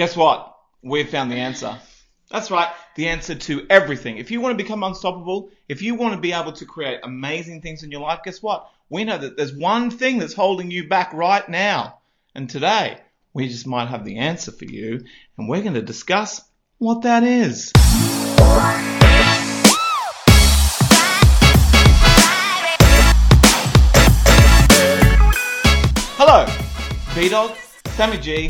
Guess what? We've found the answer. That's right, the answer to everything. If you want to become unstoppable, if you want to be able to create amazing things in your life, guess what? We know that there's one thing that's holding you back right now. And today, we just might have the answer for you, and we're going to discuss what that is. Hello, B Dawg, Sammy G,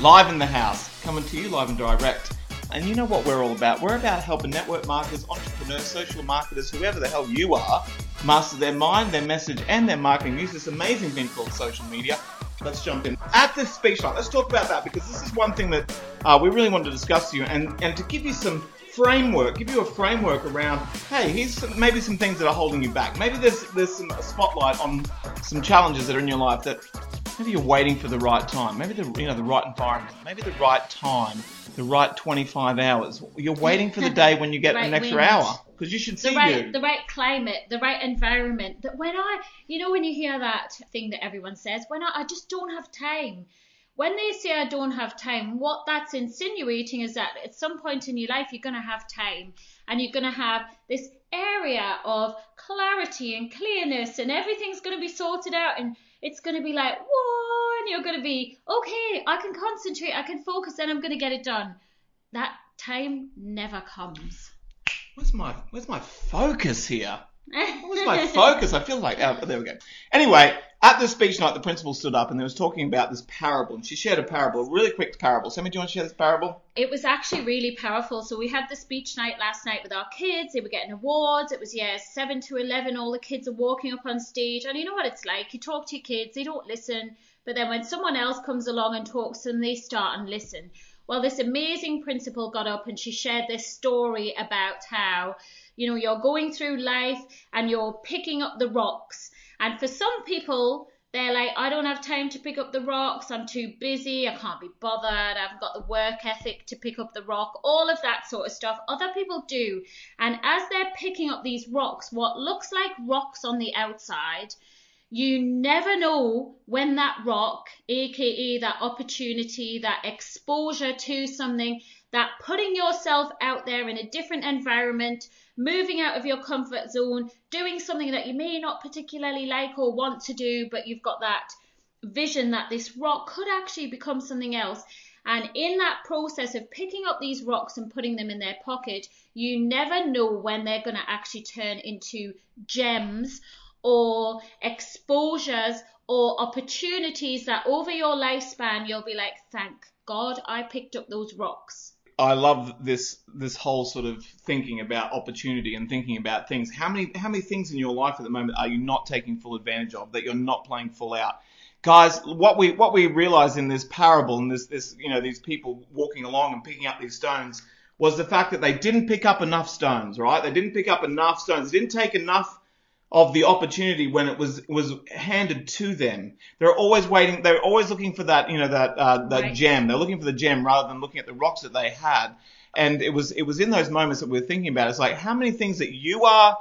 live in the house, coming to you live and direct. And you know what we're all about? We're about helping network marketers, entrepreneurs, social marketers, whoever the hell you are, master their mind, their message, and their marketing. Use this amazing thing called social media. Let's jump in. At this speech night, let's talk about that because this is one thing that uh, we really wanted to discuss to you and, and to give you some framework, give you a framework around, hey, here's some, maybe some things that are holding you back. Maybe there's there's some spotlight on some challenges that are in your life that maybe you're waiting for the right time, maybe the you know the right environment, maybe the right time, the right 25 hours. You're waiting for the day when you get Right an extra wind. hour because you should see the right you. the right climate, the right environment. That when I, you know, when you hear that thing that everyone says, when I, I just don't have time. When they say I don't have time, what that's insinuating is that at some point in your life you're going to have time and you're going to have this area of clarity and clearness and everything's going to be sorted out and it's going to be like, whoa, and you're going to be, okay, I can concentrate, I can focus, and I'm going to get it done. That time never comes. Where's my where's my focus here? Where's my focus? I feel like oh, there we go. Anyway, at the speech night, the principal stood up and they was talking about this parable, and she shared a parable, a really quick parable. Sammy, do you want to share this parable? it was actually really powerful. So we had the speech night last night with our kids. They were getting awards. It was years seven to eleven. All the kids are walking up on stage, and you know what it's like. You talk to your kids, they don't listen, but then when someone else comes along and talks to them, they start and listen. Well, this amazing principal got up and she shared this story about how, you know, you're going through life and you're picking up the rocks. And for some people, they're like, I don't have time to pick up the rocks. I'm too busy. I can't be bothered. I haven't got the work ethic to pick up the rock. All of that sort of stuff. Other people do. And as they're picking up these rocks, what looks like rocks on the outside, you never know when that rock, aka that opportunity, that exposure to something, that putting yourself out there in a different environment, moving out of your comfort zone, doing something that you may not particularly like or want to do, but you've got that vision that this rock could actually become something else. And in that process of picking up these rocks and putting them in their pocket, you never know when they're going to actually turn into gems or exposures or opportunities that over your lifespan you'll be like, thank God I picked up those rocks. I love this this whole sort of thinking about opportunity and thinking about things. How many how many things in your life at the moment are you not taking full advantage of that you're not playing full out? Guys, what we what we realize in this parable and this this you know these people walking along and picking up these stones was the fact that they didn't pick up enough stones, right? They didn't pick up enough stones. They didn't take enough of the opportunity when it was was handed to them. They're always waiting. They're always looking for that you know that uh, that Right. gem. They're looking for the gem rather than looking at the rocks that they had. And it was it was in those moments that we we're thinking about. It's like how many things that you are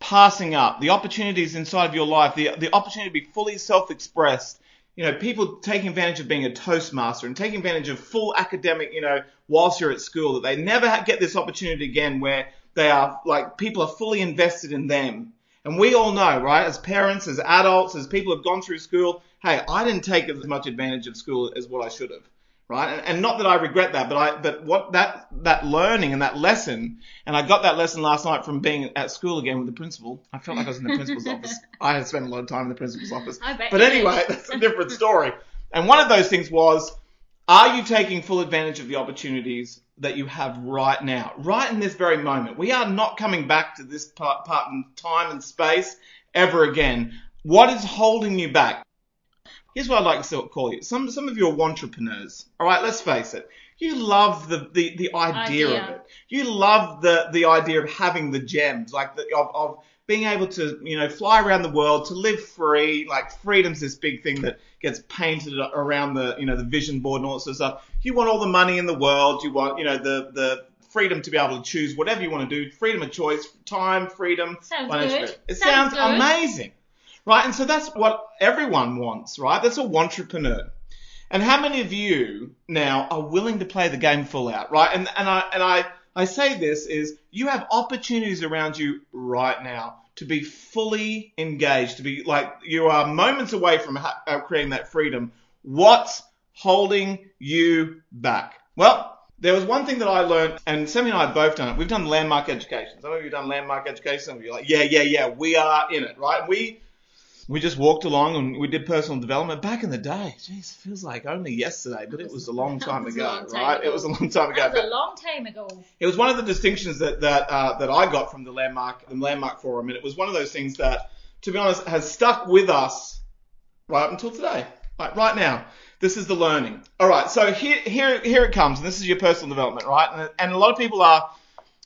passing up, the opportunities inside of your life, the the opportunity to be fully self-expressed. You know, people taking advantage of being a Toastmaster and taking advantage of full academic, you know, whilst you're at school, that they never get this opportunity again where they are like people are fully invested in them. And we all know, right, as parents, as adults, as people who've gone through school, hey, I didn't take as much advantage of school as what I should have, right? And, and not that I regret that, but I, but what that that learning and that lesson, and I got that lesson last night from being at school again with the principal. I felt like I was in the principal's office. I had spent a lot of time in the principal's office. I bet But anyway, that's a different story. And one of those things was, are you taking full advantage of the opportunities that you have right now, right in this very moment? We are not coming back to this part, part in time and space ever again. What is holding you back? Here's what I'd like to call you. Some some of you are entrepreneurs. All right, let's face it. You love the, the, the idea, Idea. of it. You love the, the idea of having the gems, like the, of, of being able to, you know, fly around the world, to live free. Like freedom's this big thing that gets painted around the, you know, the vision board and all that sort of stuff. You want all the money in the world. You want, you know, the, the freedom to be able to choose whatever you want to do. Freedom of choice, time, freedom, Sounds good. freedom. It Sounds sounds good. amazing. Right? And so that's what everyone wants, right? That's a entrepreneur. And how many of you now are willing to play the game full out, right? And and I and I I say this is you have opportunities around you right now to be fully engaged, to be like you are moments away from ha- uh, creating that freedom. What's holding you back? Well, there was one thing that I learned, and Sammy and I have both done it. We've done landmark education. Some of you have done landmark education. Some of you are like, yeah, yeah, yeah, we are in it, right? We we just walked along and we did personal development back in the day. Jeez, it feels like only yesterday, but it was a long time ago, long time right? ago. It was a long time ago. That was a long time ago. it was one of the distinctions that that uh, that I got from the landmark the landmark forum, and it was one of those things that, to be honest, has stuck with us right up until today. Like right now, this is the learning. All right, so here here here it comes, and this is your personal development, right? And, and a lot of people are,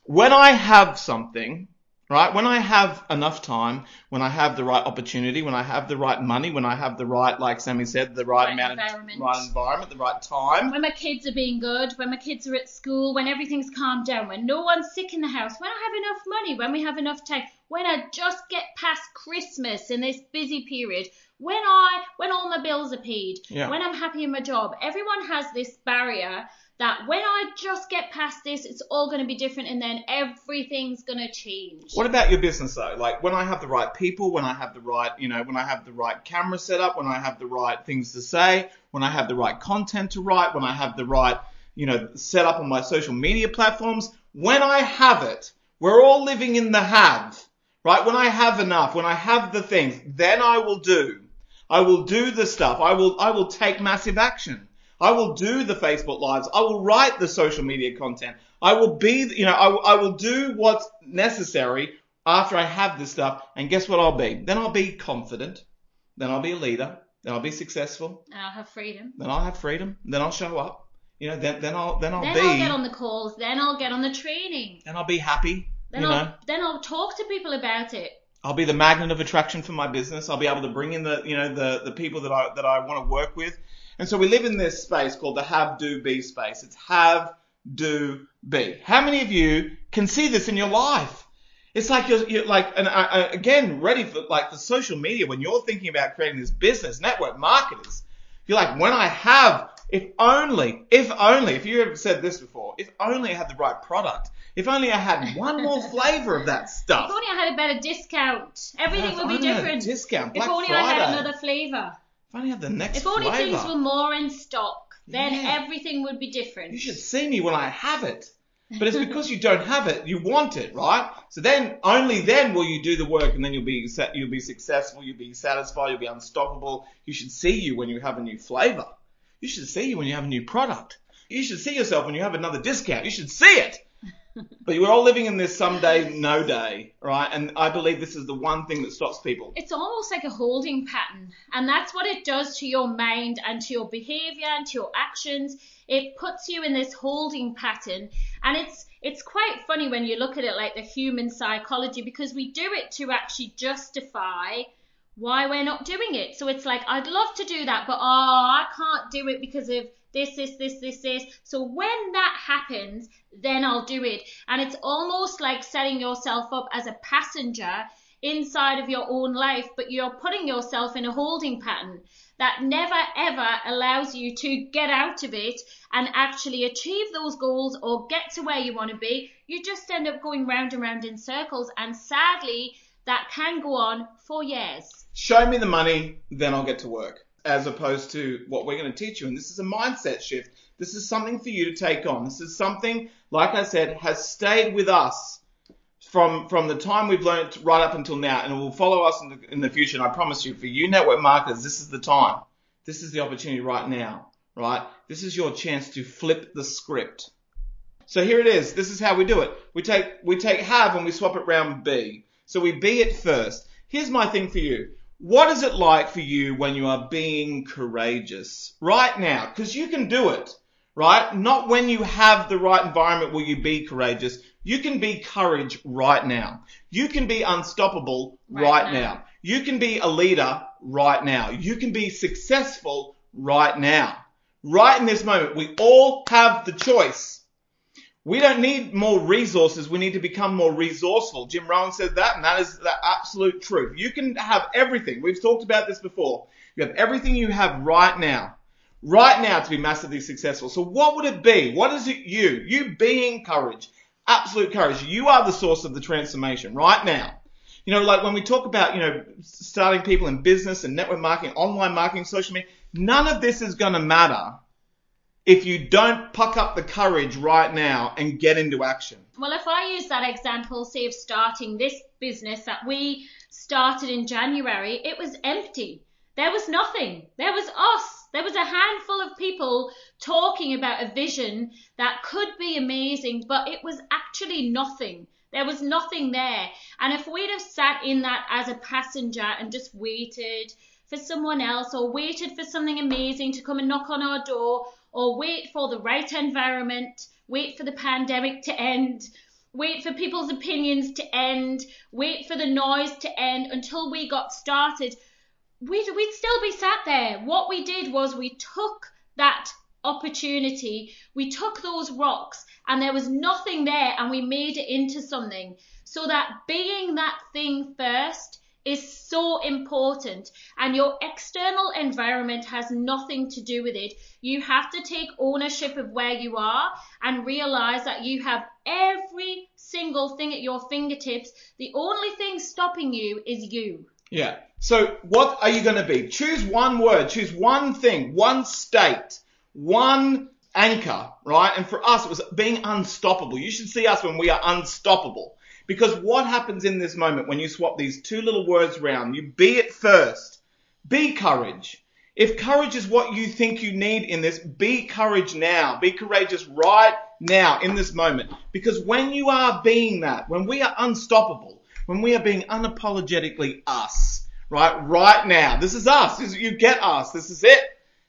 when I have something, right? When I have enough time, when I have the right opportunity, when I have the right money, when I have the right, like Sammy said, the right, Right amount of right environment, the right time. When my kids are being good, when my kids are at school, when everything's calmed down, when no one's sick in the house, when I have enough money, when we have enough time, when I just get past Christmas in this busy period, when I when all my bills are paid, Yeah. when I'm happy in my job, everyone has this barrier that when I just get past this, it's all going to be different, and then everything's going to change. What about your business though? Like when I have the right people, when I have the right, you know, when I have the right camera set up, when I have the right things to say, when I have the right content to write, when I have the right, you know, set up on my social media platforms, when I have it, we're all living in the have, right? When I have enough, when I have the things, then I will do. I will do the stuff. I will, I will take massive action. I will do the Facebook lives. I will write the social media content. I will be, you know, I, will- I will do what's necessary after I have this stuff. And guess what I'll be? Then I'll be confident. Then I'll be a leader. Then I'll be successful. And I'll have freedom. Then I'll have freedom. Then I'll show up. You know, then, then I'll, then I'll Then be, I'll get on the calls. Then I'll get on the training. then I'll be happy. Then you I'll know, then I'll talk to people about it. I'll be the magnet of attraction for my business. I'll be able to bring in the, you know, the, the people that I, that I want to work with. And so we live in this space called the have, do, be space. It's have, do, be. How many of you can see this in your life? It's like you're, you're like, and I, again, ready for like the social media when you're thinking about creating this business, network marketers. You're like, when I have, if only, if only, if you ever said this before, if only I had the right product, if only I had one more flavor of that stuff. If only I had a better discount, everything would be only I had a different. Discount, if only Friday. I had another flavour. If only had the next If only things were more in stock, then Yeah. everything would be different. You should see me when I have it. But it's because you don't have it. You want it, right? So then, only then will you do the work, and then you'll be sa- you'll be successful. You'll be satisfied. You'll be unstoppable. You should see you when you have a new flavor. You should see you when you have a new product. You should see yourself when you have another discount. You should see it. But we're all living in this someday, no day, right? And I believe this is the one thing that stops people. It's almost like a holding pattern, and that's what it does to your mind and to your behavior and to your actions. It puts you in this holding pattern, and it's it's quite funny when you look at it like the human psychology because we do it to actually justify why we're not doing it. So it's like I'd love to do that, but oh, I can't do it because of this, this, this, this, this. So when that happens, then I'll do it. And it's almost like setting yourself up as a passenger inside of your own life, but you're putting yourself in a holding pattern that never ever allows you to get out of it and actually achieve those goals or get to where you want to be. You just end up going round and round in circles, and sadly, that can go on for years. Show me the money, then I'll get to work. As opposed to what we're going to teach you. And this is a mindset shift. This is something for you to take on. This is something, like I said, has stayed with us from, from the time we've learned right up until now. And it will follow us in the, in the future. And I promise you, for you network marketers, this is the time. This is the opportunity right now, right? This is your chance to flip the script. So here it is. This is how we do it. We take we take have and we swap it round B. So we be it first. Here's my thing for you. What is it like for you when you are being courageous right now? Because you can do it, right? Not when you have the right environment will you be courageous. You can be courage right now. You can be unstoppable Right right, now. now. You can be a leader right now. You can be successful right now. Right in this moment. We all have the choice. We don't need more resources. We need to become more resourceful. Jim Rohn said that, and that is the absolute truth. You can have everything. We've talked about this before. You have everything you have right now. right now to be massively successful. So what would it be? What is it you? You being courage, absolute courage. You are the source of the transformation right now. You know, like when we talk about, you know, starting people in business and network marketing, online marketing, social media, none of this is going to matter if you don't puck up the courage right now and get into action. Well, if I use that example, say of starting this business that we started in January, it was empty. There was nothing. There was us. There was a handful of people talking about a vision that could be amazing, but it was actually nothing. There was nothing there. And if we'd have sat in that as a passenger and just waited for someone else or waited for something amazing to come and knock on our door or wait for the right environment, wait for the pandemic to end, wait for people's opinions to end, wait for the noise to end until we got started, we'd, we'd still be sat there. What we did was we took that opportunity, we took those rocks, and there was nothing there, and we made it into something. So that being that thing first is so important and your external environment has nothing to do with it. You have to take ownership of where you are and realize that you have every single thing at your fingertips. The only thing stopping you is you. Yeah. So what are you going to be? Choose one word, choose one thing, one state, one anchor, right? And for us, it was being unstoppable. You should see us when we are unstoppable. Because what happens in this moment when you swap these two little words around? You be it first. Be courage. If courage is what you think you need in this, be courage now. Be courageous right now in this moment. Because when you are being that, when we are unstoppable, when we are being unapologetically us, right, right now, this is us. This is, you get us. This is it.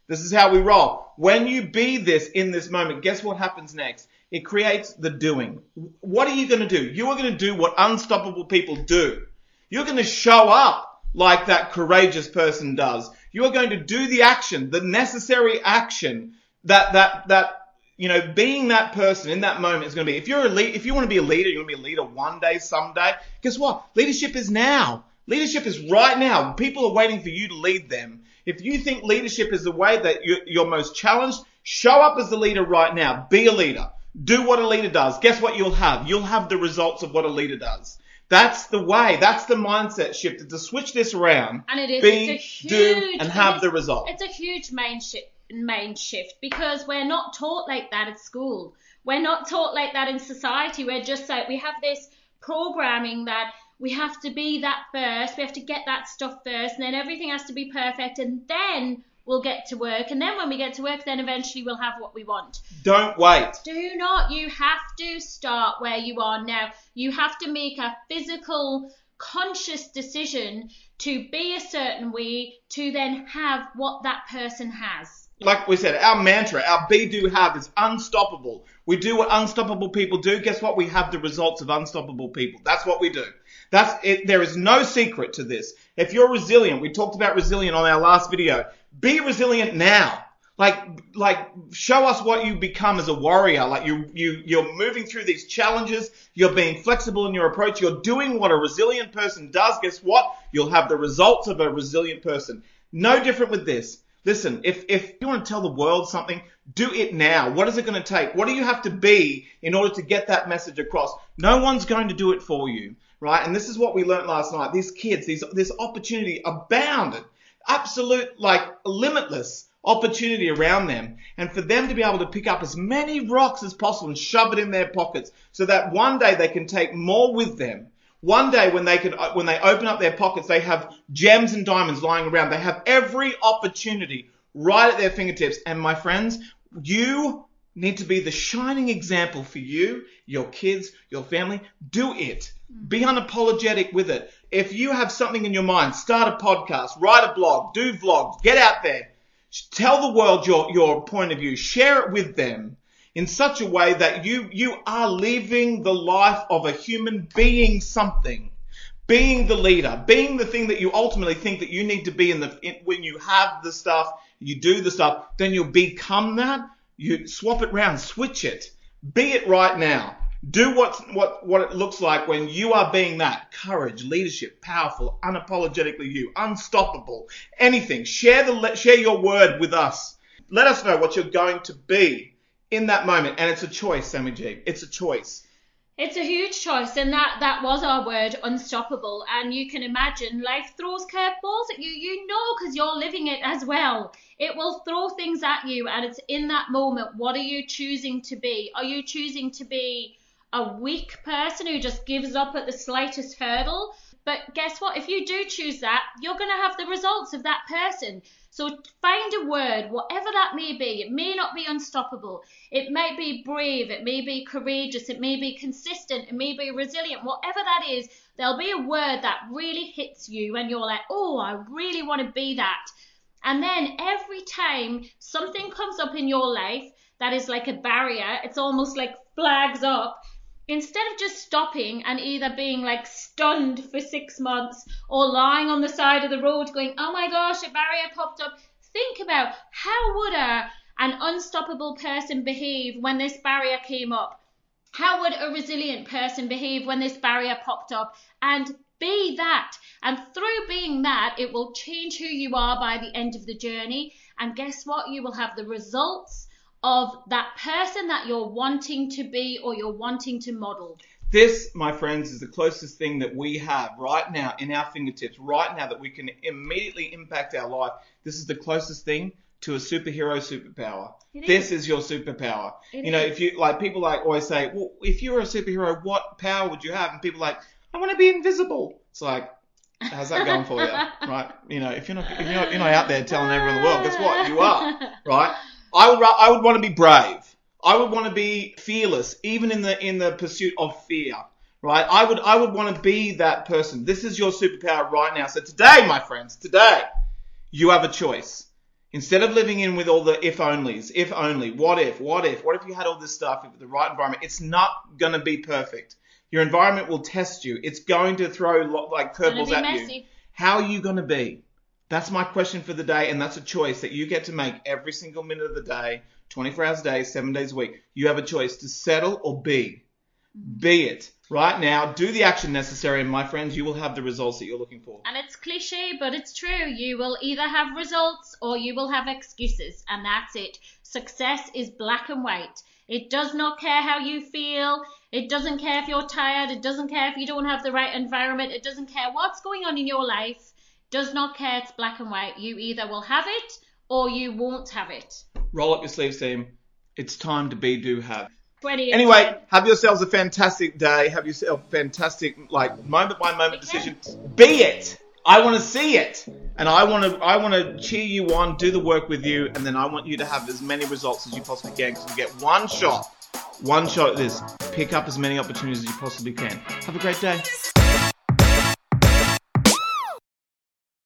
This is how we roll. When you be this in this moment, guess what happens next? It creates the doing. What are you going to do? You are going to do what unstoppable people do. You're going to show up like that courageous person does. You are going to do the action, the necessary action that, that, that, you know, being that person in that moment is going to be. If you're a lead, if you want to be a leader, you want to be a leader one day, someday. Guess what? Leadership is now. Leadership is right now. People are waiting for you to lead them. If you think leadership is the way that you're, most challenged, show up as the leader right now. Be a leader. Do what a leader does. Guess what you'll have? You'll have the results of what a leader does. That's the way. That's the mindset shift. To switch this around. And it is. Be, huge, do, and have the is- result. It's a huge main shift, main shift because we're not taught like that at school. We're not taught like that in society. We're just like we have this programming that we have to be that first. We have to get that stuff first, and then everything has to be perfect, and then we'll get to work. And then when we get to work, then eventually we'll have what we want. Don't wait. Do not. You have to start where you are now. You have to make a physical, conscious decision to be a certain way to then have what that person has. Like we said, our mantra, our be do have is unstoppable. We do what unstoppable people do. Guess what? We have the results of unstoppable people. That's what we do. That's it. There is no secret to this. If you're resilient, we talked about resilient on our last video. Be resilient now. Like, like, show us what you become as a warrior. Like you, you, you're moving through these challenges. You're being flexible in your approach. You're doing what a resilient person does. Guess what? You'll have the results of a resilient person. No different with this. Listen, if, if you want to tell the world something, do it now. What is it going to take? What do you have to be in order to get that message across? No one's going to do it for you, right? And this is what we learned last night. These kids, these, this opportunity abounded. Absolute, like, limitless opportunity around them. And for them to be able to pick up as many rocks as possible and shove it in their pockets so that one day they can take more with them. One day when they can, uh, when they open up their pockets, they have gems and diamonds lying around. They have every opportunity right at their fingertips. And my friends, you need to be the shining example for you, your kids, your family. Do it. Mm. Be unapologetic with it. If you have something in your mind, start a podcast, write a blog, do vlogs, get out there. Tell the world your, your point of view. Share it with them in such a way that you, you are living the life of a human being something. Being the leader, being the thing that you ultimately think that you need to be in the, in, when you have the stuff, you do the stuff, then you'll become that. You swap it round, switch it. Be it right now. Do what, what, what it looks like when you are being that. Courage, leadership, powerful, unapologetically you, unstoppable, anything. Share the, share your word with us. let us know what you're going to be in that moment. And it's a choice, Sammy G. It's a choice. It's a huge choice, and that that was our word, unstoppable. And you can imagine life throws curveballs at you. You know, because you're living it as well. It will throw things at you, and it's in that moment. What are you choosing to be? Are you choosing to be a weak person who just gives up at the slightest hurdle? But guess what? If you do choose that, you're going to have the results of that person. So find a word, whatever that may be. It may not be unstoppable. It may be brave. It may be courageous. It may be consistent. It may be resilient. Whatever that is, there'll be a word that really hits you and you're like, oh, I really want to be that. And then every time something comes up in your life that is like a barrier, it's almost like flags up instead of just stopping and either being like stunned for six months or lying on the side of the road going, oh my gosh, a barrier popped up, think about how would a, an unstoppable person behave when this barrier came up? How would a resilient person behave when this barrier popped up? And be that. And through being that, it will change who you are by the end of the journey. And guess what? You will have the results of that person that you're wanting to be or you're wanting to model. This, my friends, is the closest thing that we have right now in our fingertips, right now that we can immediately impact our life. This is the closest thing to a superhero superpower. This is. your superpower. It you know, is. if you like people like always say, well, if you were a superhero, what power would you have? And people are like, I want to be invisible. It's like, how's that going for you? right? You know, if you're not if you're not, you're not out there telling everyone in the world, guess what? You are. Right? I would I would want to be brave. I would want to be fearless, even in the in the pursuit of fear. Right? I would I would want to be that person. This is your superpower right now. So today, my friends, today, you have a choice. Instead of living in with all the if onlys, if only, what if, what if, what if you had all this stuff with the right environment? It's not going to be perfect. Your environment will test you. It's going to throw like curveballs at you. How are you going to be? That's my question for the day, and that's a choice that you get to make every single minute of the day, 24 hours a day, seven days a week. You have a choice to settle or be. Mm-hmm. Be it. Right now, do the action necessary, and my friends, you will have the results that you're looking for. And it's cliche, but it's true. You will either have results or you will have excuses, and that's it. Success is black and white. It does not care how you feel. It doesn't care if you're tired. It doesn't care if you don't have the right environment. It doesn't care what's going on in your life. Does not care. It's black and white. You either will have it or you won't have it. Roll up your sleeves, team. It's time to be, do, have. 20 Anyway, have yourselves a fantastic day. Have yourself a fantastic, like, moment by moment Okay. decision. Be it. I want to see it, and I want to. I want to cheer you on, do the work with you, and then I want you to have as many results as you possibly can. Because you get one shot, one shot at this. Pick up as many opportunities as you possibly can. Have a great day.